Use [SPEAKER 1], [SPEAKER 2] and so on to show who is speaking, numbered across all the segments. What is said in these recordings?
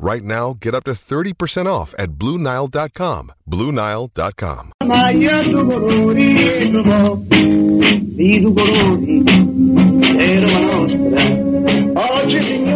[SPEAKER 1] Right now, get up to 30% off at BlueNile.com. BlueNile.com.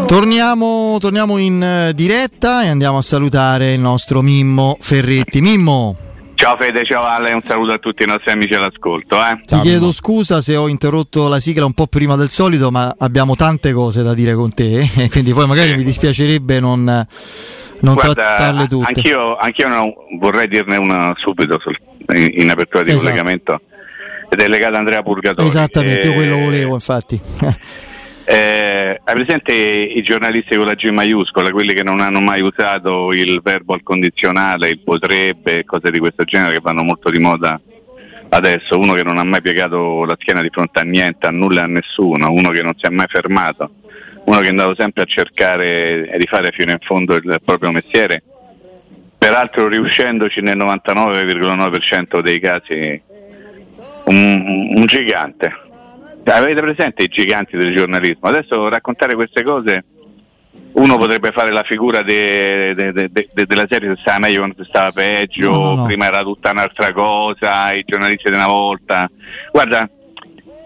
[SPEAKER 2] Torniamo, torniamo in eh, diretta e andiamo a salutare il nostro Mimmo Ferretti. Mimmo,
[SPEAKER 3] Ciao Fede, ciao Ale, un saluto a tutti i nostri amici all'ascolto. Eh.
[SPEAKER 2] ti chiedo scusa se ho interrotto la sigla un po' prima del solito, ma abbiamo tante cose da dire con te, eh, quindi poi magari mi dispiacerebbe non, non
[SPEAKER 3] Guarda,
[SPEAKER 2] trattarle tutte.
[SPEAKER 3] Anch'io, anch'io non- vorrei dirne una subito sul- in, in apertura di
[SPEAKER 2] Esatto.
[SPEAKER 3] collegamento ed è legata a Andrea Purgatori.
[SPEAKER 2] Esattamente, io
[SPEAKER 3] Eh,
[SPEAKER 2] quello volevo, infatti.
[SPEAKER 3] eh, hai presente i giornalisti con la G maiuscola, quelli che non hanno mai usato il verbo al condizionale, il potrebbe, cose di questo genere che vanno molto di moda adesso, uno che non ha mai piegato la schiena di fronte a niente, a nulla a nessuno, uno che non si è mai fermato, uno che è andato sempre a cercare di fare fino in fondo il proprio mestiere, peraltro riuscendoci nel 99,9% dei casi un, un gigante. Avete presente i giganti del giornalismo? Adesso raccontare queste cose uno potrebbe fare la figura de- de- de- de- de- della serie se stava meglio quando si stava peggio,
[SPEAKER 2] No, no,
[SPEAKER 3] prima era tutta un'altra cosa, i giornalisti di una volta. Guarda,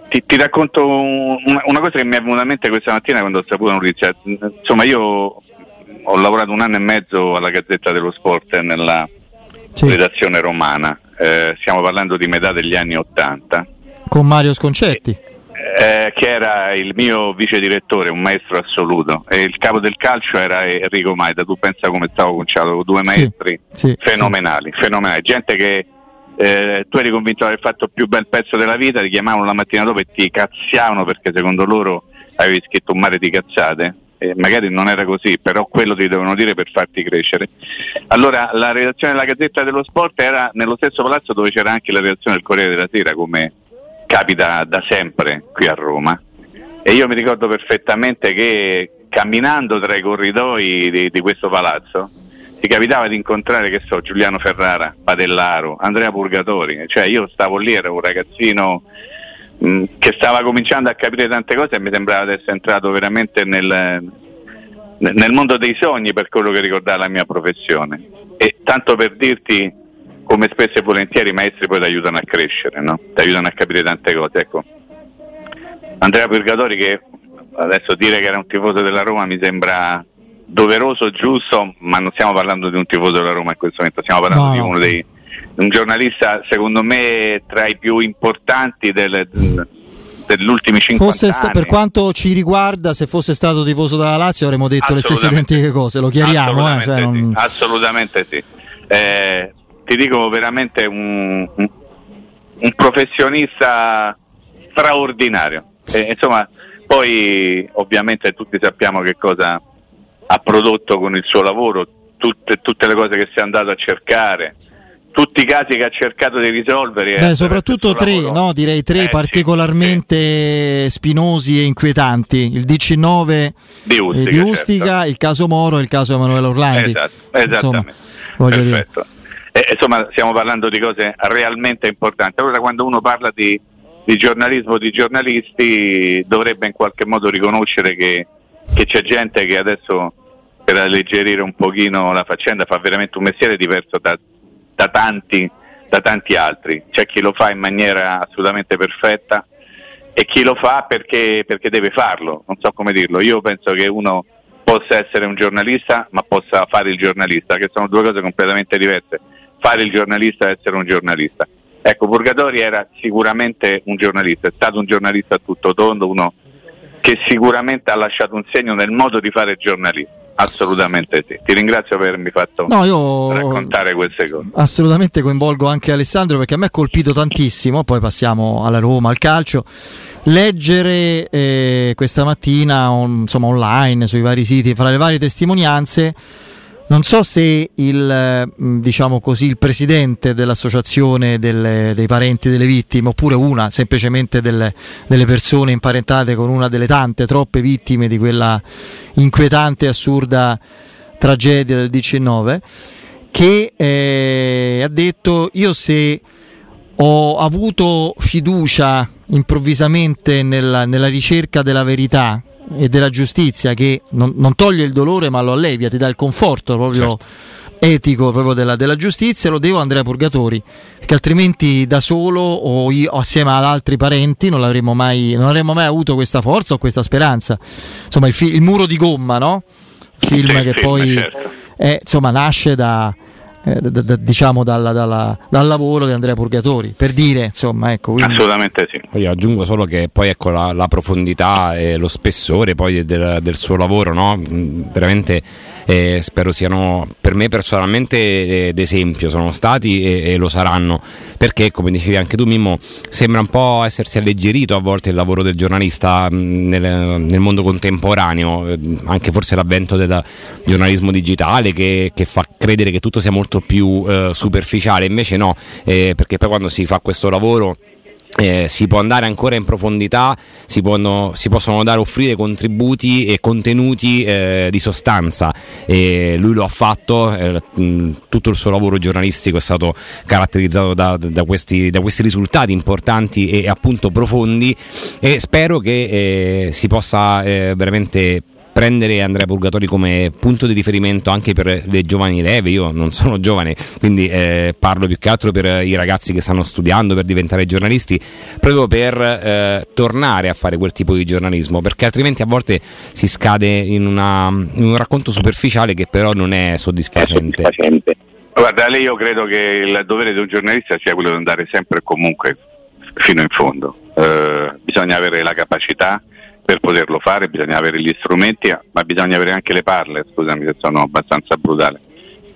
[SPEAKER 3] ti, ti racconto un- una, cosa che mi è venuta in mente questa mattina quando ho saputo la notizia. Insomma, io ho lavorato un anno e mezzo alla Gazzetta dello Sport nella
[SPEAKER 2] Sì,
[SPEAKER 3] redazione romana, Eh, stiamo parlando di metà degli anni Ottanta.
[SPEAKER 2] con Mario Sconcetti.
[SPEAKER 3] Eh, che era il mio vice direttore, un maestro assoluto, e il capo del calcio era Enrico Maida. Tu pensa come stavo conciato, due
[SPEAKER 2] Sì,
[SPEAKER 3] maestri
[SPEAKER 2] sì,
[SPEAKER 3] fenomenali, fenomenali, gente che eh, tu eri convinto di aver fatto il più bel pezzo della vita, ti chiamavano la mattina dopo e ti cazziavano perché secondo loro avevi scritto un mare di cazzate. Eh, magari non era così, però quello ti devono dire per farti crescere. Allora, la redazione della Gazzetta dello Sport era nello stesso palazzo dove c'era anche la redazione del Corriere della Sera, come capita da sempre qui a Roma. E io mi ricordo perfettamente che camminando tra i corridoi di, di questo palazzo ti capitava di incontrare, che so, Giuliano Ferrara, Padellaro, Andrea Purgatori. Cioè io stavo lì, ero un ragazzino mh, che stava cominciando a capire tante cose e mi sembrava di essere entrato veramente nel, nel mondo dei sogni per quello che riguardava la mia professione. E tanto per dirti come spesso e volentieri i maestri poi ti aiutano a crescere, no? ti aiutano a capire tante cose. Ecco. Andrea Purgatori che adesso dire che era un tifoso della Roma mi sembra doveroso, giusto, ma non stiamo parlando di un tifoso della Roma in questo momento, stiamo parlando
[SPEAKER 2] No,
[SPEAKER 3] di
[SPEAKER 2] no.
[SPEAKER 3] uno dei un giornalista secondo me tra i più importanti del, degli ultimi 50
[SPEAKER 2] Fosse sta-
[SPEAKER 3] anni.
[SPEAKER 2] per quanto ci riguarda, se fosse stato tifoso della Lazio avremmo detto le stesse identiche cose, lo chiariamo. Eh?
[SPEAKER 3] Assolutamente,
[SPEAKER 2] Cioè, non-
[SPEAKER 3] sì. Assolutamente sì. Eh, ti dico veramente un, un- professionista straordinario. Eh, insomma, poi ovviamente tutti sappiamo che cosa ha prodotto con il suo lavoro, tutte, tutte le cose che si è andato a cercare, tutti i casi che ha cercato di risolvere.
[SPEAKER 2] Beh, soprattutto tre, no? direi tre
[SPEAKER 3] Eh, sì,
[SPEAKER 2] particolarmente spinosi e inquietanti. Il DC9
[SPEAKER 3] Di
[SPEAKER 2] eh,
[SPEAKER 3] Ustica,
[SPEAKER 2] di Ustica, il caso Moro e il caso Emanuele Orlandi.
[SPEAKER 3] Esatto,
[SPEAKER 2] Insomma, voglio dire.
[SPEAKER 3] Eh, insomma, stiamo parlando di cose realmente importanti. Allora, quando uno parla di, di giornalismo, di giornalisti, dovrebbe in qualche modo riconoscere che, che c'è gente che adesso, per alleggerire un pochino la faccenda, fa veramente un mestiere diverso da, da tanti, da tanti altri. C'è chi lo fa in maniera assolutamente perfetta e chi lo fa perché, perché deve farlo. Non so come dirlo. Io penso che uno possa essere un giornalista, ma possa fare il giornalista, che sono due cose completamente diverse. Fare il giornalista e essere un giornalista. Ecco, Purgatori era sicuramente un giornalista, è stato un giornalista a tutto tondo, uno che sicuramente ha lasciato un segno nel modo di fare giornalismo. Assolutamente sì. Ti ringrazio per avermi fatto
[SPEAKER 2] no,
[SPEAKER 3] raccontare queste cose.
[SPEAKER 2] Assolutamente coinvolgo anche Alessandro perché a me ha colpito tantissimo, poi passiamo alla Roma, al calcio. Leggere eh, questa mattina on, insomma, online sui vari siti, fra le varie testimonianze non so se il, mm, diciamo così, il presidente dell'associazione delle, dei parenti delle vittime, oppure una semplicemente delle, delle, persone imparentate con una delle tante, troppe vittime di quella inquietante e assurda tragedia del 19, che eh, ha detto io se ho avuto fiducia improvvisamente nella, nella ricerca della verità e della giustizia che non, non, toglie il dolore ma lo allevia, ti dà il conforto proprio certo. etico proprio della, della, giustizia, lo devo a Andrea Purgatori, perché altrimenti da solo o io assieme ad altri parenti non avremmo mai, mai avuto questa forza o questa speranza. Insomma il, fi- il muro di gomma, no? Film sì, che film, poi certo. è, insomma, nasce da eh, d- d- diciamo dalla, dalla, dal lavoro di Andrea Purgatori per dire insomma ecco
[SPEAKER 3] quindi... assolutamente sì.
[SPEAKER 4] Io aggiungo solo che poi ecco la, la profondità e lo spessore poi del, del suo lavoro no? Mm, veramente eh, spero siano per me personalmente eh, d'esempio. Sono stati e, e, lo saranno. Perché come dicevi anche tu Mimmo sembra un po' essersi alleggerito a volte il lavoro del giornalista mh, mm, nel, nel, mondo contemporaneo eh, anche forse l'avvento del giornalismo digitale che, che fa credere che tutto sia molto molto più eh, superficiale, invece no, eh, perché poi quando si fa questo lavoro eh, si può andare ancora in profondità, si, può, si, possono dare offrire contributi e contenuti eh, di sostanza. E lui lo ha fatto, eh, tutto il suo lavoro giornalistico è stato caratterizzato da, da, questi, da questi, risultati importanti e appunto profondi e spero che eh, si possa eh, veramente prendere Andrea Purgatori come punto di riferimento anche per le giovani leve. Io non sono giovane, quindi eh, parlo più che altro per i ragazzi che stanno studiando per diventare giornalisti, proprio per eh, tornare a fare quel tipo di giornalismo, perché altrimenti a volte si scade in, una, in un racconto superficiale che però non è soddisfacente. È soddisfacente.
[SPEAKER 3] Guarda, lei io credo che il dovere di un giornalista sia quello di andare sempre e comunque fino in fondo. Eh, bisogna avere la capacità per poterlo fare bisogna avere gli strumenti, ma bisogna avere anche le parle, scusami se sono abbastanza brutale,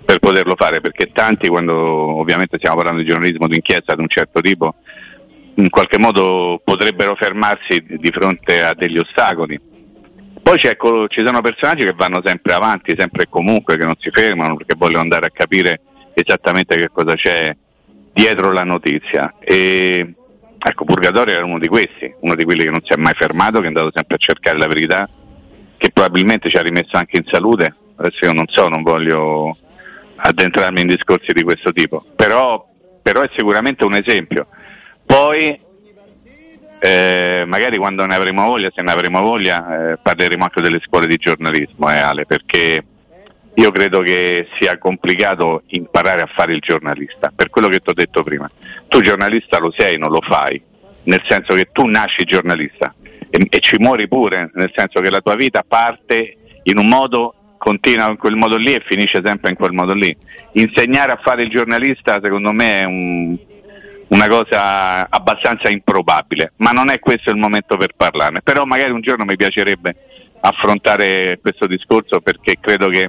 [SPEAKER 3] per poterlo fare, perché tanti quando ovviamente stiamo parlando di giornalismo d'inchiesta di un certo tipo, in qualche modo potrebbero fermarsi di fronte a degli ostacoli. Poi ci sono personaggi che vanno sempre avanti, sempre e comunque, che non si fermano perché vogliono andare a capire esattamente che cosa c'è dietro la notizia. E Ecco, Purgatorio era uno di questi, uno di quelli che non si è mai fermato, che è andato sempre a cercare la verità, che probabilmente ci ha rimesso anche in salute. Adesso io non so, non voglio addentrarmi in discorsi di questo tipo, però, però è sicuramente un esempio. Poi eh, magari quando ne avremo voglia, se ne avremo voglia, eh, parleremo anche delle scuole di giornalismo, eh, Ale, perché io credo che sia complicato imparare a fare il giornalista, per quello che ti ho detto prima. Tu giornalista lo sei, non lo fai, nel senso che tu nasci giornalista e, e ci muori pure, nel senso che la tua vita parte in un modo continua in quel modo lì e finisce sempre in quel modo lì. Insegnare a fare il giornalista secondo me è un, una cosa abbastanza improbabile, ma non è questo il momento per parlarne. Però magari un giorno mi piacerebbe affrontare questo discorso perché credo che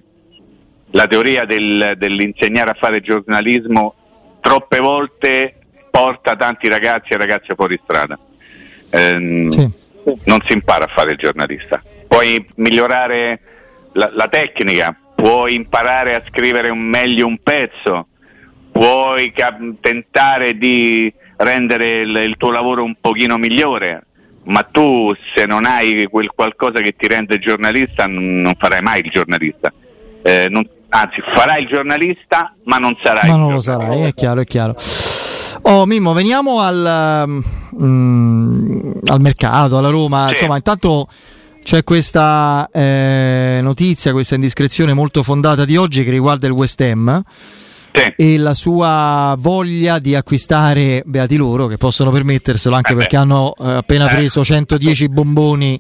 [SPEAKER 3] la teoria del, dell'insegnare a fare giornalismo troppe volte porta tanti ragazzi e ragazze fuori strada. Eh, sì. Non si impara a fare il giornalista. Puoi migliorare la, la tecnica, puoi imparare a scrivere un, meglio un pezzo, puoi cap- tentare di rendere il, il, tuo lavoro un pochino migliore, ma tu se non hai quel qualcosa che ti rende giornalista non, non farai mai il giornalista. Eh, non, anzi farai il giornalista ma non sarai
[SPEAKER 2] ma non lo sarai è chiaro è chiaro oh Mimmo veniamo al, mm, al mercato alla Roma sì. insomma intanto c'è questa eh, notizia questa indiscrezione molto fondata di oggi che riguarda il West Ham sì. e la sua voglia di acquistare beati loro che possono permetterselo anche eh perché hanno eh, appena eh. preso 110 bomboni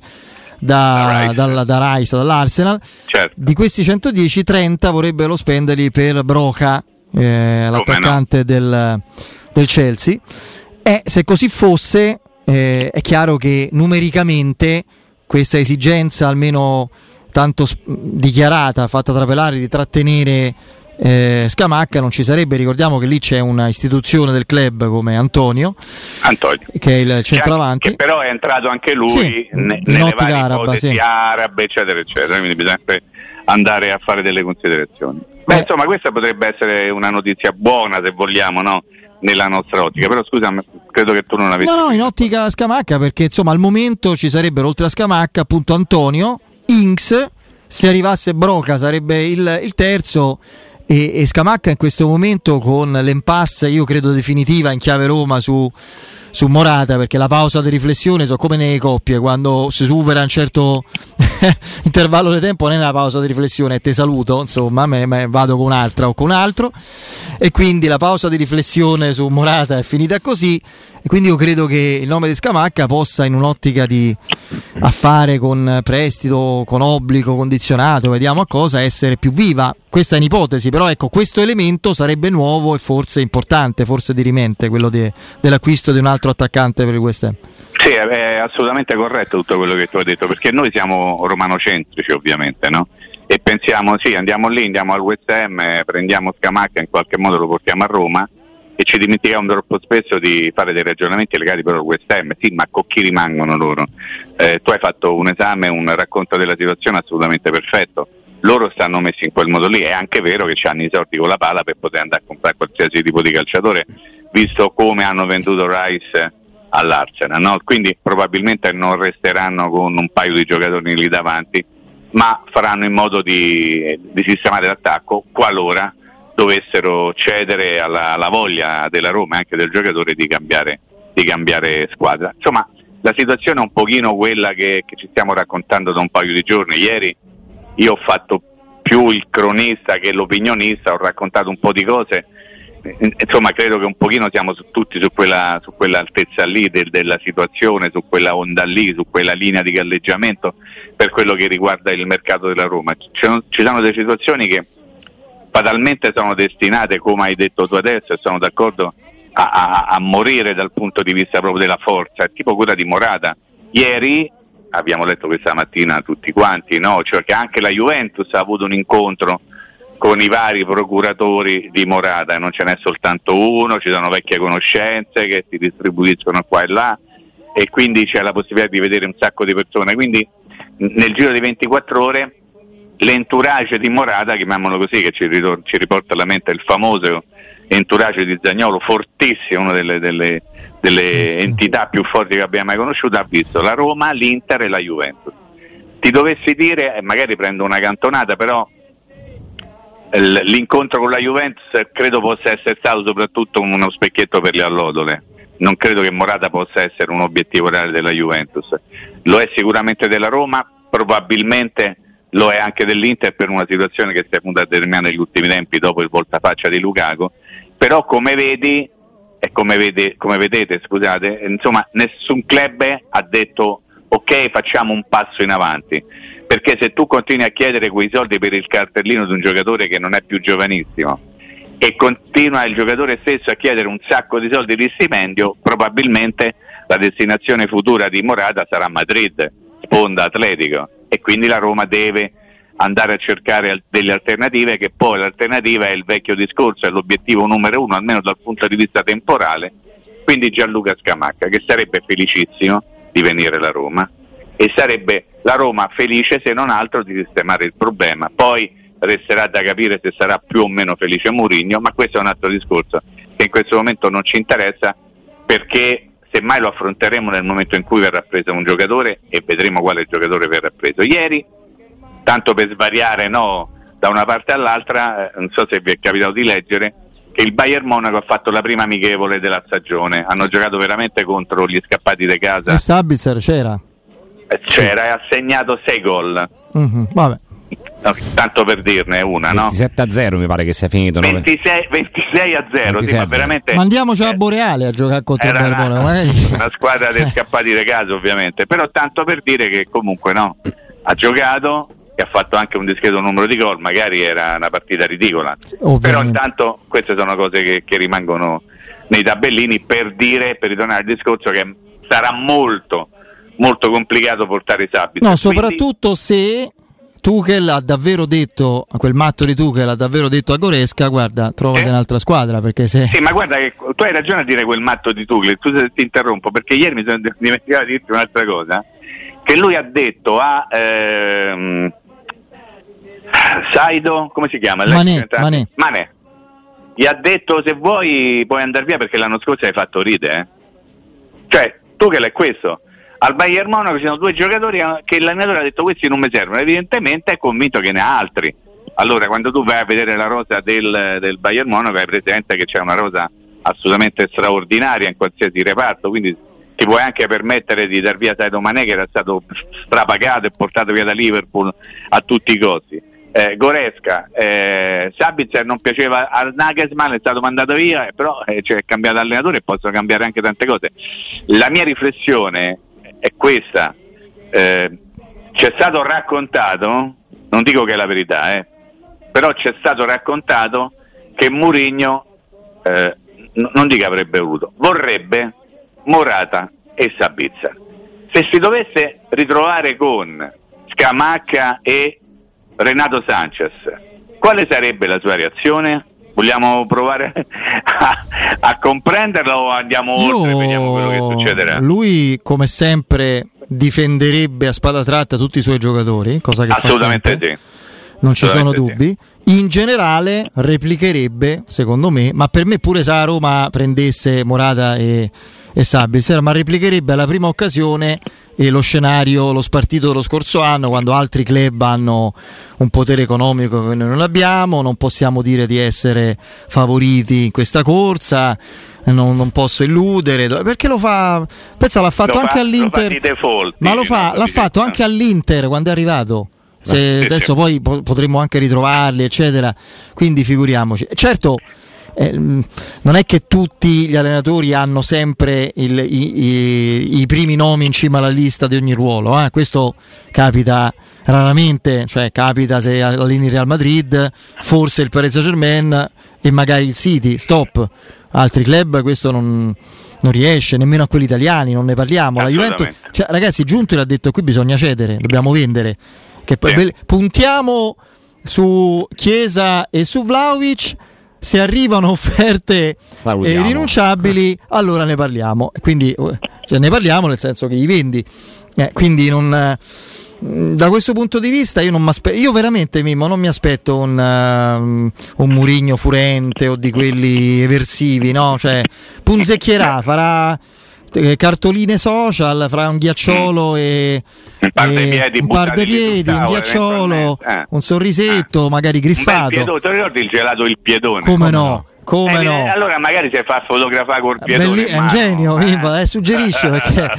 [SPEAKER 2] da, Rice. Dalla, da Rice, dall'Arsenal. Certo. Di questi 110, 30 vorrebbero spenderli per Broca, eh, l'attaccante no. del, del Chelsea. E se così fosse, eh, è chiaro che numericamente questa esigenza, almeno tanto dichiarata, fatta trapelare di trattenere eh, Scamacca non ci sarebbe. Ricordiamo che lì c'è una istituzione del club come Antonio,
[SPEAKER 3] Antonio.
[SPEAKER 2] che è il centravanti.
[SPEAKER 3] Che però è entrato anche lui
[SPEAKER 2] Sì,
[SPEAKER 3] ne- nelle varie
[SPEAKER 2] araba, sì.
[SPEAKER 3] arabe, eccetera, eccetera. Quindi bisogna sempre andare a fare delle considerazioni. Beh,
[SPEAKER 2] Eh.
[SPEAKER 3] insomma, questa potrebbe essere una notizia buona, se vogliamo, no? Nella nostra ottica. Però scusa, credo che tu non avessi.
[SPEAKER 2] No, no, in ottica Scamacca perché insomma al momento ci sarebbero oltre a Scamacca appunto Antonio, Inks, se arrivasse Broca sarebbe il, il terzo e, e Scamacca in questo momento con l'impasse io credo definitiva in chiave Roma su, su Morata perché la pausa di riflessione so come nelle coppie quando si supera un certo intervallo di tempo non è una pausa di riflessione, è te saluto, insomma, me, me vado con un'altra o con un altro e quindi la pausa di riflessione su Morata è finita così e quindi io credo che il nome di Scamacca possa in un'ottica di affare con prestito, con obbligo condizionato, vediamo a cosa, essere più viva. Questa è un'ipotesi, però ecco, questo elemento sarebbe nuovo e forse importante, forse dirimente, quello de- dell'acquisto di un altro attaccante per il West Ham.
[SPEAKER 3] Sì, è assolutamente corretto tutto quello che tu hai detto, perché noi siamo romanocentrici ovviamente, no? E pensiamo, sì, andiamo lì, andiamo al West Ham, eh, prendiamo Scamacca, in qualche modo lo portiamo a Roma e ci dimentichiamo troppo spesso di fare dei ragionamenti legati però al West Ham. Sì, ma con chi rimangono loro? Eh, tu hai fatto un esame, un racconto della situazione assolutamente perfetto. Loro stanno messi in quel modo lì, è anche vero che hanno i soldi con la pala per poter andare a comprare qualsiasi tipo di calciatore, visto come hanno venduto Rice all'Arsenal, no? quindi probabilmente non resteranno con un paio di giocatori lì davanti, ma faranno in modo di, di sistemare l'attacco qualora dovessero cedere alla, alla voglia della Roma e anche del giocatore di cambiare, di cambiare squadra. Insomma, la situazione è un pochino quella che, che ci stiamo raccontando da un paio di giorni. Ieri io ho fatto più il cronista che l'opinionista, ho raccontato un po' di cose insomma credo che un pochino siamo su, tutti su quella, su quell'altezza lì del- della situazione, su quella onda lì, su quella linea di galleggiamento per quello che riguarda il mercato della Roma. Ci ci sono delle situazioni che fatalmente sono destinate, come hai detto tu adesso, e sono d'accordo, a, a- a morire dal punto di vista proprio della forza, tipo quella di Morata. Ieri abbiamo letto questa mattina tutti quanti, no? cioè che anche la Juventus ha avuto un incontro con i vari procuratori di Morata, non ce n'è soltanto uno, ci sono vecchie conoscenze che si distribuiscono qua e là e quindi c'è la possibilità di vedere un sacco di persone. Quindi nel giro di 24 ore l'entourage di Morata, chiamiamolo così, che ci, ritor- ci riporta alla mente il famoso entourage di Zagnolo, fortissimo, una delle, delle- delle entità più forti che abbiamo mai conosciuto, ha visto la Roma, l'Inter e la Juventus. Ti dovessi dire, magari prendo una cantonata, però l'incontro con la Juventus credo possa essere stato soprattutto uno specchietto per le allodole. Non credo che Morata possa essere un obiettivo reale della Juventus. Lo è sicuramente della Roma, probabilmente lo è anche dell'Inter per una situazione che si è venuta a determinare negli ultimi tempi dopo il voltafaccia di Lukaku. Però come vedi e come, vede- come vedete, scusate, insomma, nessun club ha detto ok, facciamo un passo in avanti. Perché se tu continui a chiedere quei soldi per il cartellino di un giocatore che non è più giovanissimo e continua il giocatore stesso a chiedere un sacco di soldi di stipendio, probabilmente la destinazione futura di Morata sarà Madrid, sponda atletico, e quindi la Roma deve andare a cercare delle alternative che poi l'alternativa è il vecchio discorso, è l'obiettivo numero uno, almeno dal punto di vista temporale, quindi Gianluca Scamacca, che sarebbe felicissimo di venire alla Roma e sarebbe la Roma felice se non altro di sistemare il problema. Poi resterà da capire se sarà più o meno felice Mourinho, ma questo è un altro discorso che in questo momento non ci interessa perché semmai lo affronteremo nel momento in cui verrà preso un giocatore e vedremo quale giocatore verrà preso. Ieri, tanto per svariare no, da una parte all'altra, eh, non so se vi è capitato di leggere, che il Bayern Monaco ha fatto la prima amichevole della stagione, hanno giocato veramente contro gli scappati di casa,
[SPEAKER 2] E Sabitzer c'era.
[SPEAKER 3] Eh, c'era e ha segnato 6 gol,
[SPEAKER 2] Mhm, vabbè.
[SPEAKER 3] No, tanto per dirne una, no?
[SPEAKER 4] 27 a 0 mi pare che sia finito. no?
[SPEAKER 3] 26, 26 a 0,
[SPEAKER 4] 26
[SPEAKER 3] sì,
[SPEAKER 4] a
[SPEAKER 3] ma
[SPEAKER 4] 0.
[SPEAKER 3] veramente
[SPEAKER 2] Mandiamoci a
[SPEAKER 3] eh,
[SPEAKER 2] Boreale a giocare contro il
[SPEAKER 3] era
[SPEAKER 2] Bayern
[SPEAKER 3] una, una squadra dei scappati di casa ovviamente, però tanto per dire che comunque no, ha giocato e ha fatto anche un discreto numero di gol, magari era una partita ridicola, però
[SPEAKER 2] Ovviamente.
[SPEAKER 3] intanto queste sono cose che, che rimangono nei tabellini per dire, per ritornare al discorso che sarà molto molto complicato portare Sabitzer.
[SPEAKER 2] No, soprattutto se Tuchel ha davvero detto, quel matto di Tuchel ha davvero detto a Goresca, guarda, trovate eh? un'altra squadra perché se...
[SPEAKER 3] Sì, ma guarda che tu hai ragione a dire quel matto di Tuchel, tu ti interrompo perché ieri mi sono dimenticato di dirti un'altra cosa, che lui ha detto a... Ehm, Saido, come si chiama?
[SPEAKER 2] Mané, Mané.
[SPEAKER 3] Mané. Gli ha detto se vuoi puoi andare via perché l'anno scorso hai fatto ride. Eh? Cioè, Tuchel è questo al Bayern Monaco ci sono due giocatori che l'allenatore ha detto questi non mi servono, evidentemente è convinto che ne ha altri. Allora quando tu vai a vedere la rosa del, del Bayern Monaco hai presente che c'è una rosa assolutamente straordinaria in qualsiasi reparto, quindi ti puoi anche permettere di dar via Saito Manè che era stato strapagato e portato via da Liverpool a tutti i costi. Eh, Goresca, eh, Sabitzer non piaceva al Nagelsmann, è stato mandato via, però eh, cioè, è cambiato allenatore e possono cambiare anche tante cose. La mia riflessione è questa. Eh, c'è stato raccontato, non dico che è la verità, eh, però c'è stato raccontato che Murigno, eh, non dico avrebbe voluto, vorrebbe Morata e Sabizza. Se si dovesse ritrovare con Scamacca e Renato Sanchez, quale sarebbe la sua reazione? Vogliamo provare a, a comprenderla o andiamo
[SPEAKER 2] Io,
[SPEAKER 3] oltre e vediamo quello che succederà?
[SPEAKER 2] Lui, come sempre, difenderebbe a spada tratta tutti i suoi giocatori, cosa che
[SPEAKER 3] Assolutamente sì.
[SPEAKER 2] Non ci sono dubbi. In generale replicherebbe, secondo me, ma per me pure se la Roma prendesse Morata e, e Sabitzer, ma replicherebbe alla prima occasione e lo scenario, lo spartito dello scorso anno, quando altri club hanno un potere economico che noi non abbiamo, non possiamo dire di essere favoriti in questa corsa, non, non posso illudere, perché lo fa, pensa l'ha fatto
[SPEAKER 3] Lo
[SPEAKER 2] anche
[SPEAKER 3] fa-
[SPEAKER 2] all'Inter,
[SPEAKER 3] lo default,
[SPEAKER 2] ma lo, fa, l'ha fatto anche all'Inter quando è arrivato. Se
[SPEAKER 3] Sì,
[SPEAKER 2] adesso poi po- potremmo anche ritrovarli, eccetera. Quindi figuriamoci. Certo, eh, mh, non è che tutti gli allenatori hanno sempre il- i, i- i primi nomi in cima alla lista di ogni ruolo. eh. Questo capita raramente, cioè capita se alleni Real Madrid, forse il Paris Saint Germain e magari il City. Stop. Altri club questo non, non riesce, nemmeno a quelli italiani, non ne parliamo. La Juventus, cioè, ragazzi, Giunto ha detto qui bisogna cedere, dobbiamo vendere. Che poi
[SPEAKER 3] Sì.
[SPEAKER 2] puntiamo su Chiesa e su Vlaovic. Se arrivano offerte eh, rinunciabili, allora ne parliamo. Quindi eh, cioè, ne parliamo nel senso che li vendi. Eh, quindi non, eh, da questo punto di vista io. Io veramente Mimmo non mi aspetto un, ehm, un Murigno furente o di quelli eversivi, no? Cioè, punzecchierà, farà eh, cartoline social, fra un ghiacciolo e
[SPEAKER 3] Un par
[SPEAKER 2] e
[SPEAKER 3] piedi
[SPEAKER 2] un par
[SPEAKER 3] sul
[SPEAKER 2] piedi, un ghiacciolo.
[SPEAKER 3] Eh.
[SPEAKER 2] un sorrisetto, magari
[SPEAKER 3] Un bel
[SPEAKER 2] griffato.
[SPEAKER 3] piedone, ti ricordi il gelato il piedone?
[SPEAKER 2] Come no? Come
[SPEAKER 3] Eh,
[SPEAKER 2] no?
[SPEAKER 3] Allora magari si fa fotografare col piedone.
[SPEAKER 2] È un genio,
[SPEAKER 3] eh.
[SPEAKER 2] Eh, suggerisce perché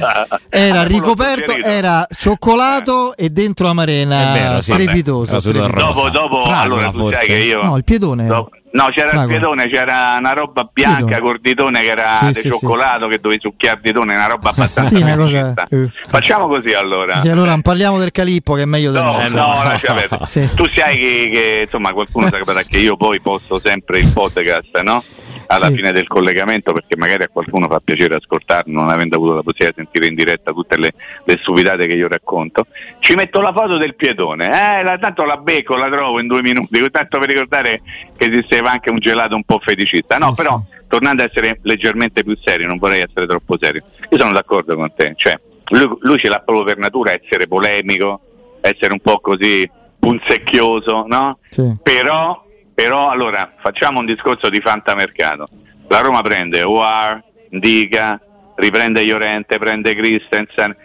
[SPEAKER 2] era
[SPEAKER 3] Ah,
[SPEAKER 2] ricoperto, era cioccolato e dentro amarena
[SPEAKER 4] È vero,
[SPEAKER 2] strepitoso.
[SPEAKER 3] Dopo, dopo
[SPEAKER 4] Fragola,
[SPEAKER 3] allora tu
[SPEAKER 4] forse?
[SPEAKER 3] sai che io.
[SPEAKER 2] No, il piedone.
[SPEAKER 3] dopo- no, c'era
[SPEAKER 2] Fragola.
[SPEAKER 3] il piedone, c'era una roba bianca,
[SPEAKER 2] Piedone.
[SPEAKER 3] corditone che era
[SPEAKER 2] Sì,
[SPEAKER 3] di
[SPEAKER 2] sì, sì.
[SPEAKER 3] cioccolato che dovevi succhiare di tone, una roba abbastanza.
[SPEAKER 2] Sì, una cosa- eh.
[SPEAKER 3] Facciamo così allora.
[SPEAKER 2] Sì, allora non parliamo del calippo che è meglio del
[SPEAKER 3] No,
[SPEAKER 2] nostro.
[SPEAKER 3] no, lascia perdere.
[SPEAKER 2] Sì.
[SPEAKER 3] Tu sai che, che, insomma qualcuno saprà che io poi posto sempre il podcast, no? Alla
[SPEAKER 2] Sì.
[SPEAKER 3] fine del collegamento perché magari a qualcuno fa piacere ascoltarlo non avendo avuto la possibilità di sentire in diretta tutte le, le stupidate che io racconto. Ci metto la foto del piedone, eh, la- tanto la becco, la trovo in due minuti, tanto per ricordare che esisteva anche un gelato un po' feticista. No,
[SPEAKER 2] Sì,
[SPEAKER 3] però
[SPEAKER 2] sì.
[SPEAKER 3] tornando a essere leggermente più serio, non vorrei essere troppo serio. Io sono d'accordo con te, cioè lui, lui ce l'ha proprio per natura essere polemico, essere un po' così punzecchioso, no?
[SPEAKER 2] Sì.
[SPEAKER 3] Però, però allora facciamo un discorso di fantamercato. La Roma prende War, Dica, riprende Llorente, prende Christensen,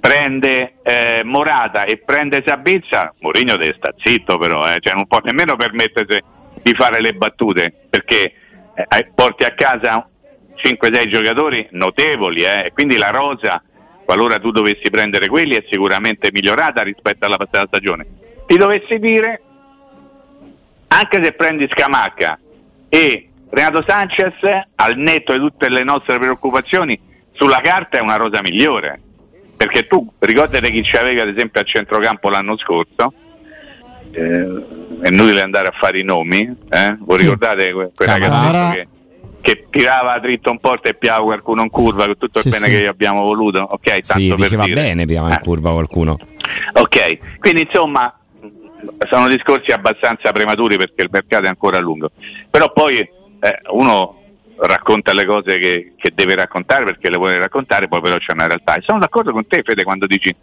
[SPEAKER 3] prende eh, Morata e prende Sabizza. Mourinho deve stare zitto però, eh, cioè non può nemmeno permettersi di fare le battute perché eh, porti a casa 5-6 giocatori notevoli eh, quindi la rosa, qualora tu dovessi prendere quelli, è sicuramente migliorata rispetto alla passata stagione. Ti dovessi dire anche se prendi Scamacca e Renato Sanchez, al netto di tutte le nostre preoccupazioni, sulla carta è una rosa migliore. Perché tu ricordate chi ci aveva ad esempio a centrocampo l'anno scorso, eh, è inutile andare a fare i nomi, eh? voi
[SPEAKER 2] Sì.
[SPEAKER 3] ricordate que- quel ragazzino che che tirava dritto in porta e piava qualcuno in curva con tutto il
[SPEAKER 2] Sì,
[SPEAKER 3] bene
[SPEAKER 2] sì.
[SPEAKER 3] che gli abbiamo voluto. Ok, tanto
[SPEAKER 4] Sì,
[SPEAKER 3] per
[SPEAKER 4] diceva
[SPEAKER 3] dire.
[SPEAKER 4] bene piava in
[SPEAKER 3] Eh.
[SPEAKER 4] curva qualcuno.
[SPEAKER 3] Ok, quindi insomma sono discorsi abbastanza prematuri perché il mercato è ancora lungo, però poi eh, uno racconta le cose che, che deve raccontare perché le vuole raccontare, poi però c'è una realtà. E sono d'accordo con te Fede quando dici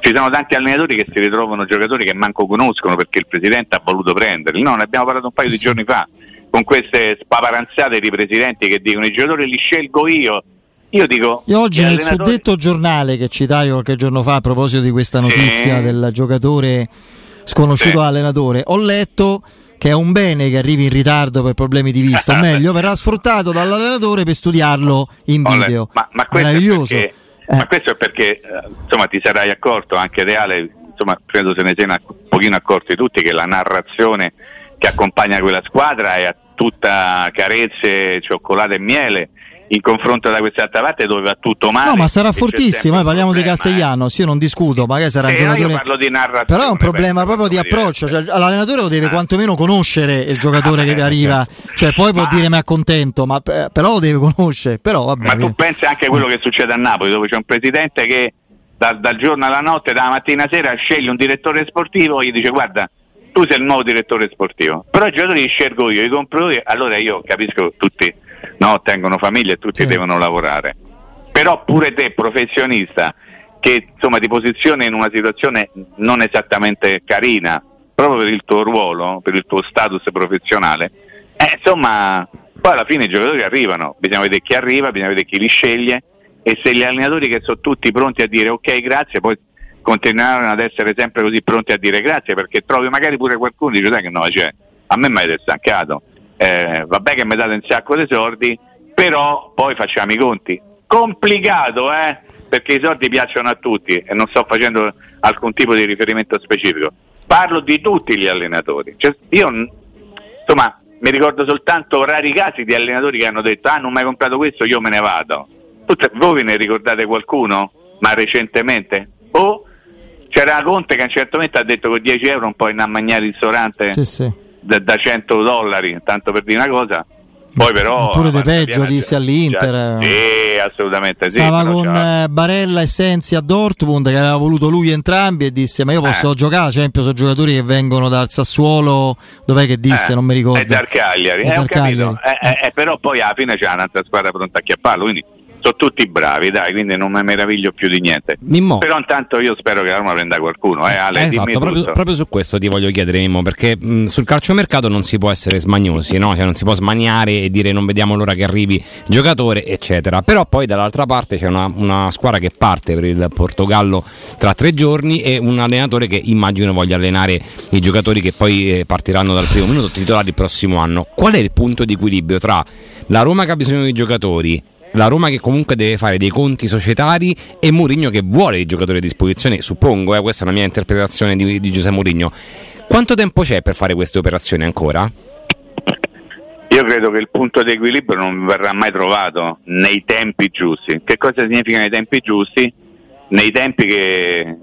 [SPEAKER 3] ci sono tanti allenatori che si ritrovano giocatori che manco conoscono perché il presidente ha voluto prenderli. No, ne abbiamo parlato un paio di giorni fa con queste spaparanzate di presidenti che dicono i giocatori li scelgo io. Io dico
[SPEAKER 2] Io oggi nel
[SPEAKER 3] allenatori-
[SPEAKER 2] suddetto giornale che citavi qualche giorno fa a proposito di questa notizia
[SPEAKER 3] Sì.
[SPEAKER 2] del giocatore sconosciuto allenatore, ho letto che è un bene che arrivi in ritardo per problemi di vista, o meglio, verrà sfruttato dall'allenatore per studiarlo in video.
[SPEAKER 3] Ma, ma questo
[SPEAKER 2] Meraviglioso.
[SPEAKER 3] È perché,
[SPEAKER 2] Eh.
[SPEAKER 3] ma questo è perché eh, insomma, ti sarai accorto, anche Reale, insomma, credo se ne siano un pochino accorti tutti, che la narrazione che accompagna quella squadra è a tutta carezze, cioccolata e miele. In confronto da quest'altra parte dove va tutto male.
[SPEAKER 2] No, ma sarà fortissimo. Noi
[SPEAKER 3] un
[SPEAKER 2] parliamo di
[SPEAKER 3] problema, eh.
[SPEAKER 2] Castellanos. Io non discuto, magari sarà un
[SPEAKER 3] Sì, io
[SPEAKER 2] giocatore.
[SPEAKER 3] parlo di narrazione,
[SPEAKER 2] Però è un problema proprio di approccio. Cioè,
[SPEAKER 3] diverse.
[SPEAKER 2] l'allenatore lo deve
[SPEAKER 3] Eh.
[SPEAKER 2] quantomeno conoscere il giocatore che vi
[SPEAKER 3] Eh,
[SPEAKER 2] arriva. Cioè, poi può dire mi accontento, ma eh, però lo deve conoscere. Però vabbè.
[SPEAKER 3] Ma tu pensi anche a quello che succede a Napoli, dove c'è un presidente che dal, dal giorno alla notte, dalla mattina alla sera, sceglie un direttore sportivo e gli dice guarda, tu sei il nuovo direttore sportivo, però i giocatori li scelgo io, li compro io, allora io capisco che tutti no, tengono famiglia e tutti
[SPEAKER 2] Sì.
[SPEAKER 3] devono lavorare. Però pure te, professionista, che insomma ti posizioni in una situazione non esattamente carina, proprio per il tuo ruolo, per il tuo status professionale, eh, insomma, poi alla fine i giocatori arrivano, bisogna vedere chi arriva, bisogna vedere chi li sceglie e se gli allenatori che sono tutti pronti a dire ok grazie, poi continueranno ad essere sempre così pronti a dire grazie perché trovi magari pure qualcuno che dice dai che no, cioè, a me mi avete stancato, eh, vabbè che mi date un sacco di soldi, però poi facciamo i conti. Complicato, eh? Perché i soldi piacciono a tutti e non sto facendo alcun tipo di riferimento specifico. Parlo di tutti gli allenatori. Cioè, io insomma mi ricordo soltanto rari casi di allenatori che hanno detto ah non mi hai comprato questo io me ne vado Tutte- voi ve ne ricordate qualcuno ma recentemente o c'era Conte che a un certo momento ha detto con 10 euro non puoi andare a mangiare al ristorante
[SPEAKER 2] Sì, sì.
[SPEAKER 3] Da, da 100 dollari tanto per dire una cosa poi però
[SPEAKER 2] Pure
[SPEAKER 3] guarda,
[SPEAKER 2] peggio, disse all'Inter.
[SPEAKER 3] Sì assolutamente sì
[SPEAKER 2] Stava con
[SPEAKER 3] c'ha-
[SPEAKER 2] eh, Barella e Sensi a Dortmund che aveva voluto lui entrambi e disse ma io posso
[SPEAKER 3] Eh.
[SPEAKER 2] giocare esempio sono giocatori che vengono dal Sassuolo dov'è che disse
[SPEAKER 3] Eh,
[SPEAKER 2] non mi ricordo
[SPEAKER 3] È dal Cagliari,
[SPEAKER 2] È
[SPEAKER 3] eh.
[SPEAKER 2] Cagliari.
[SPEAKER 3] Eh, eh, eh, però poi alla fine c'è un'altra squadra pronta a chiapparlo, quindi sono tutti bravi, dai, quindi non mi meraviglio più di niente.
[SPEAKER 4] Mimmo.
[SPEAKER 3] Però intanto io spero che la Roma prenda qualcuno, eh, Ale,
[SPEAKER 4] Eh, esatto, proprio, proprio su questo ti voglio chiedere, Mimmo, perché mh, sul calciomercato non si può essere smagnosi, no? Cioè, non si può smaniare e dire non vediamo l'ora che arrivi giocatore, eccetera. Però poi dall'altra parte c'è una, una squadra che parte per il Portogallo tra tre giorni e un allenatore che immagino voglia allenare i giocatori che poi eh, partiranno dal primo minuto titolari il prossimo anno. Qual è il punto di equilibrio tra la Roma che ha bisogno di giocatori? La Roma che comunque deve fare dei conti societari e Mourinho che vuole i giocatori a disposizione, suppongo, eh, questa è la mia interpretazione di, di Giuseppe Mourinho. Quanto tempo c'è per fare queste operazioni ancora?
[SPEAKER 3] Io credo che il punto di equilibrio non verrà mai trovato nei tempi giusti. Che cosa significa nei tempi giusti? Nei tempi che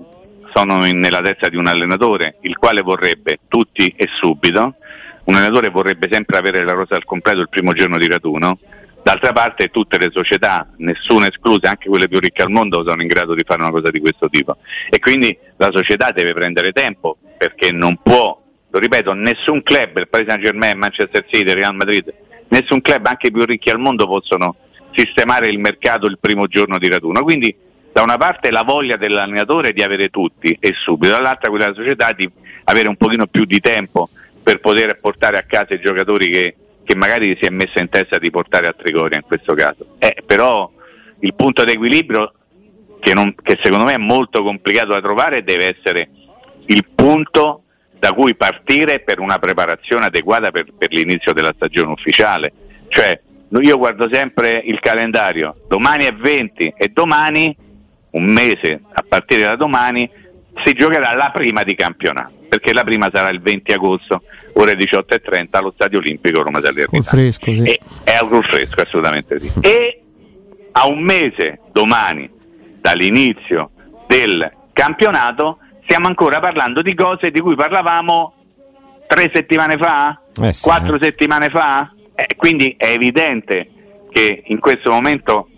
[SPEAKER 3] sono in- nella testa di un allenatore, il quale vorrebbe tutti e subito. Un allenatore vorrebbe sempre avere la rosa al completo il primo giorno di raduno. D'altra parte tutte le società, nessuna esclusa, anche quelle più ricche al mondo, sono in grado di fare una cosa di questo tipo. E quindi la società deve prendere tempo perché non può, lo ripeto, nessun club, il Paris Saint Germain, Manchester City, Real Madrid, nessun club, anche i più ricchi al mondo, possono sistemare il mercato il primo giorno di raduno. Quindi da una parte la voglia dell'allenatore di avere tutti e subito, dall'altra quella della società di avere un pochino più di tempo per poter portare a casa i giocatori che, che magari si è messa in testa di portare a Trigoria in questo caso. Eh, però il punto di equilibrio che, non- che secondo me è molto complicato da trovare deve essere il punto da cui partire per una preparazione adeguata per, per l'inizio della stagione ufficiale. Cioè, io guardo sempre il calendario, domani è 20 e domani, un mese a partire da domani, si giocherà la prima di campionato, perché la prima sarà il 20 agosto, ore 18.30 allo Stadio Olimpico Roma Salernitana.
[SPEAKER 2] col fresco sì.
[SPEAKER 3] E- è col fresco, assolutamente sì. E a un mese domani dall'inizio del campionato stiamo ancora parlando di cose di cui parlavamo tre settimane fa,
[SPEAKER 4] Eh sì,
[SPEAKER 3] quattro
[SPEAKER 4] eh.
[SPEAKER 3] settimane fa. Eh, quindi è evidente che in questo momento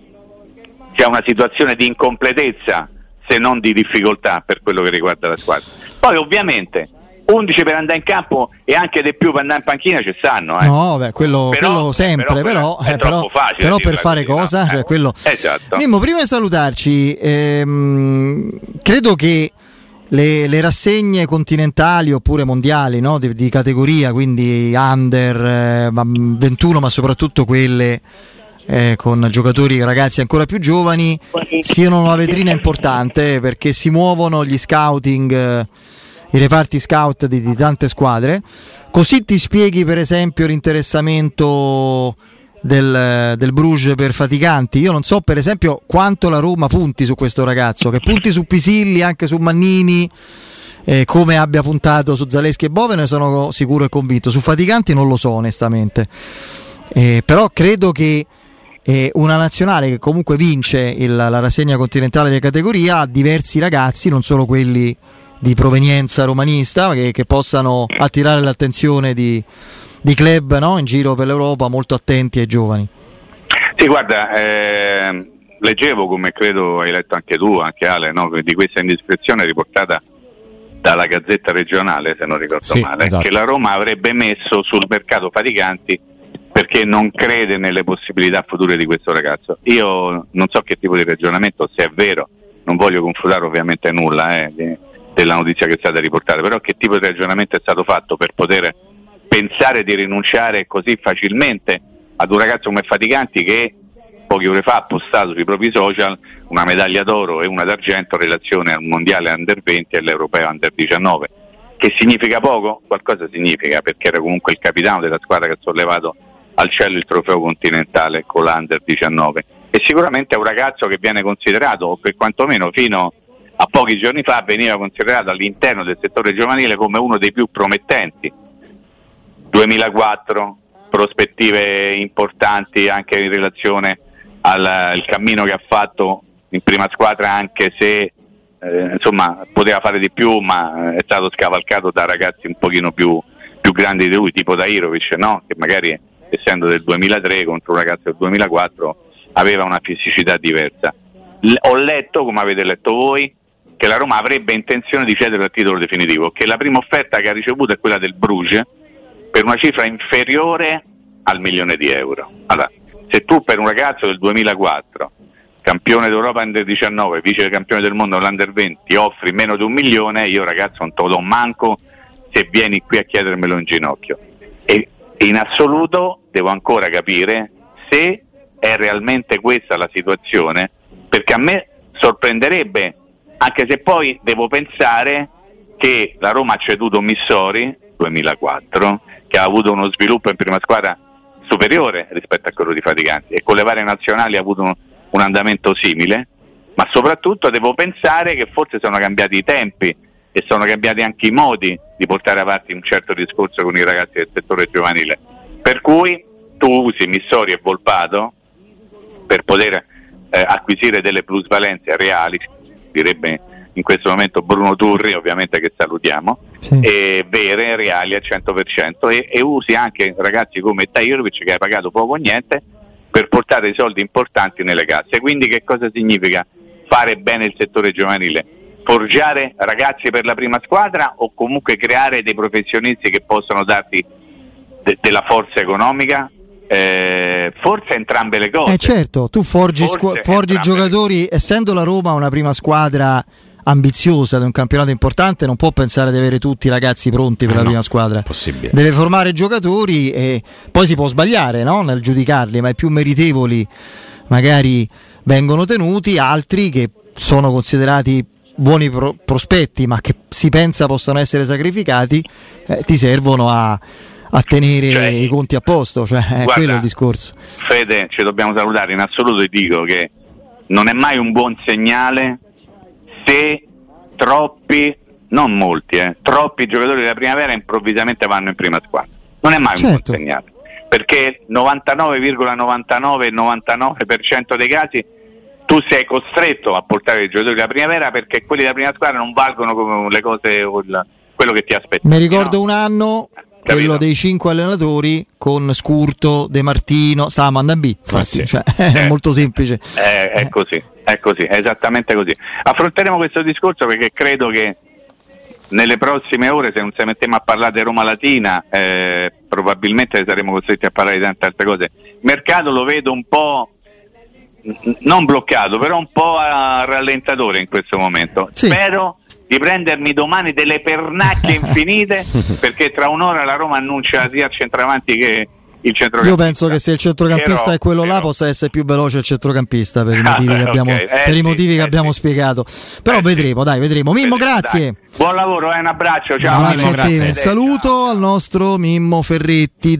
[SPEAKER 3] c'è una situazione di incompletezza se non di difficoltà per quello che riguarda la squadra. Poi ovviamente 11 per andare in campo e anche di più per andare in panchina ci stanno. Eh.
[SPEAKER 2] No, beh, quello, però, quello sempre, però, però, eh, però, però per fare così, cosa? No? Cioè, quello...
[SPEAKER 3] Esatto.
[SPEAKER 2] Mimmo, prima di salutarci, ehm, credo che le, le, rassegne continentali oppure mondiali no? di, di, categoria, quindi under eh, 21, ma soprattutto quelle eh, con giocatori ragazzi ancora più giovani, siano una vetrina importante perché si muovono gli scouting. Eh, i reparti scout di, di, tante squadre. Così ti spieghi, per esempio, l'interessamento del, del Bruges per Faticanti. Io non so, per esempio, quanto la Roma punti su questo ragazzo, che punti su Pisilli, anche su Mannini. Eh, come abbia puntato su Zaleschi e Bove, ne sono sicuro e convinto. Su Faticanti non lo so, onestamente. Eh, però credo che eh, una nazionale che comunque vince il, la rassegna continentale di categoria ha diversi ragazzi, non solo quelli di provenienza romanista che, che possano attirare l'attenzione di, di club no? in giro per l'Europa molto attenti ai giovani.
[SPEAKER 3] Sì, guarda, eh, leggevo come credo hai letto anche tu, anche Ale, no? di questa indiscrezione riportata dalla Gazzetta regionale, se non ricordo sì, male, esatto. che la Roma avrebbe messo sul mercato Faticanti perché non crede nelle possibilità future di questo ragazzo. Io non so che tipo di ragionamento, se è vero, non voglio confutare ovviamente nulla, eh, della notizia che è stata riportata, però che tipo di ragionamento è stato fatto per poter pensare di rinunciare così facilmente ad un ragazzo come Faticanti che poche ore fa ha postato sui propri social una medaglia d'oro e una d'argento in relazione al mondiale under 20 e all'europeo under 19 che significa poco? Qualcosa significa perché era comunque il capitano della squadra che ha sollevato al cielo il trofeo continentale con l'under 19 e sicuramente è un ragazzo che viene considerato o per quantomeno fino a pochi giorni fa veniva considerato all'interno del settore giovanile come uno dei più promettenti. 2004, prospettive importanti anche in relazione al, cammino che ha fatto in prima squadra anche se eh, insomma poteva fare di più ma è stato scavalcato da ragazzi un pochino più, più grandi di lui tipo Dairovic no? che magari essendo del 2003 contro un ragazzo del 2004 aveva una fisicità diversa. L- ho letto come avete letto voi che la Roma avrebbe intenzione di cedere il titolo definitivo, che la prima offerta che ha ricevuto è quella del Bruges per una cifra inferiore al milione di euro. Allora, se tu per un ragazzo del 2004, campione d'Europa under 19, vice campione del mondo all'under 20, offri meno di un milione, io ragazzo non te lo do manco se vieni qui a chiedermelo in ginocchio. E in assoluto devo ancora capire se è realmente questa la situazione, perché a me sorprenderebbe anche se poi devo pensare che la Roma ha ceduto Missori 2004 che ha avuto uno sviluppo in prima squadra superiore rispetto a quello di Faticanti e con le varie nazionali ha avuto un, un andamento simile ma soprattutto devo pensare che forse sono cambiati i tempi e sono cambiati anche i modi di portare avanti un certo discorso con i ragazzi del settore giovanile per cui tu usi Missori e Volpato per poter eh, acquisire delle plusvalenze reali direbbe in questo momento Bruno Turri, ovviamente che salutiamo, sì. e vere, reali al 100% e, e usi anche ragazzi come Tajirovic che hai pagato poco o niente per portare soldi importanti nelle casse. Quindi che cosa significa fare bene il settore giovanile? Forgiare ragazzi per la prima squadra o comunque creare dei professionisti che possono darti de- della forza economica eh, forse entrambe le cose.
[SPEAKER 2] Eh certo, tu forgi, squ- forgi giocatori, essendo la Roma una prima squadra ambiziosa di un campionato importante, non può pensare di avere tutti i ragazzi pronti per eh la no, prima squadra.
[SPEAKER 4] Possibile.
[SPEAKER 2] Deve formare giocatori e poi si può sbagliare no? nel giudicarli, ma i più meritevoli magari vengono tenuti, altri che sono considerati buoni pro- prospetti ma che si pensa possano essere sacrificati, eh, ti servono a a tenere cioè, i conti a posto, cioè, è guarda, quello il discorso.
[SPEAKER 3] Fede, ci dobbiamo salutare, in assoluto ti dico che non è mai un buon segnale se troppi, non molti, eh, troppi giocatori della primavera improvvisamente vanno in prima squadra. Non è mai certo. un buon certo. segnale, perché 99,99 99% dei casi tu sei costretto a portare i giocatori della primavera perché quelli della prima squadra non valgono come le cose quello che ti aspetti.
[SPEAKER 2] Mi ricordo no? un anno quello
[SPEAKER 3] Capito.
[SPEAKER 2] dei cinque allenatori con Scurto, De Martino, stavamo andando a B, infatti,
[SPEAKER 4] sì.
[SPEAKER 2] cioè, è molto semplice.
[SPEAKER 3] È, è così, è così, è esattamente così. Affronteremo questo discorso perché credo che nelle prossime ore, se non ci mettiamo a parlare di Roma Latina, eh, probabilmente saremo costretti a parlare di tante altre cose. Il mercato lo vedo un po' non bloccato, però un po' a rallentatore in questo momento.
[SPEAKER 2] Sì.
[SPEAKER 3] Spero di prendermi domani delle pernacchie infinite perché tra un'ora la Roma annuncia sia il centravanti che il centrocampista.
[SPEAKER 2] Io penso che se il centrocampista
[SPEAKER 3] Però-
[SPEAKER 2] è quello là
[SPEAKER 3] però-
[SPEAKER 2] possa essere più veloce il centrocampista per i
[SPEAKER 3] Ah,
[SPEAKER 2] motivi che abbiamo,
[SPEAKER 3] Eh,
[SPEAKER 2] per i
[SPEAKER 3] sì,
[SPEAKER 2] motivi che
[SPEAKER 3] eh,
[SPEAKER 2] abbiamo
[SPEAKER 3] sì.
[SPEAKER 2] spiegato. Però
[SPEAKER 3] Eh,
[SPEAKER 2] vedremo, dai, vedremo. Mimmo, grazie.
[SPEAKER 3] dai. Buon lavoro, eh, un abbraccio, ciao.
[SPEAKER 2] Un
[SPEAKER 4] Mimmo, grazie.
[SPEAKER 2] un saluto al nostro Mimmo Ferretti.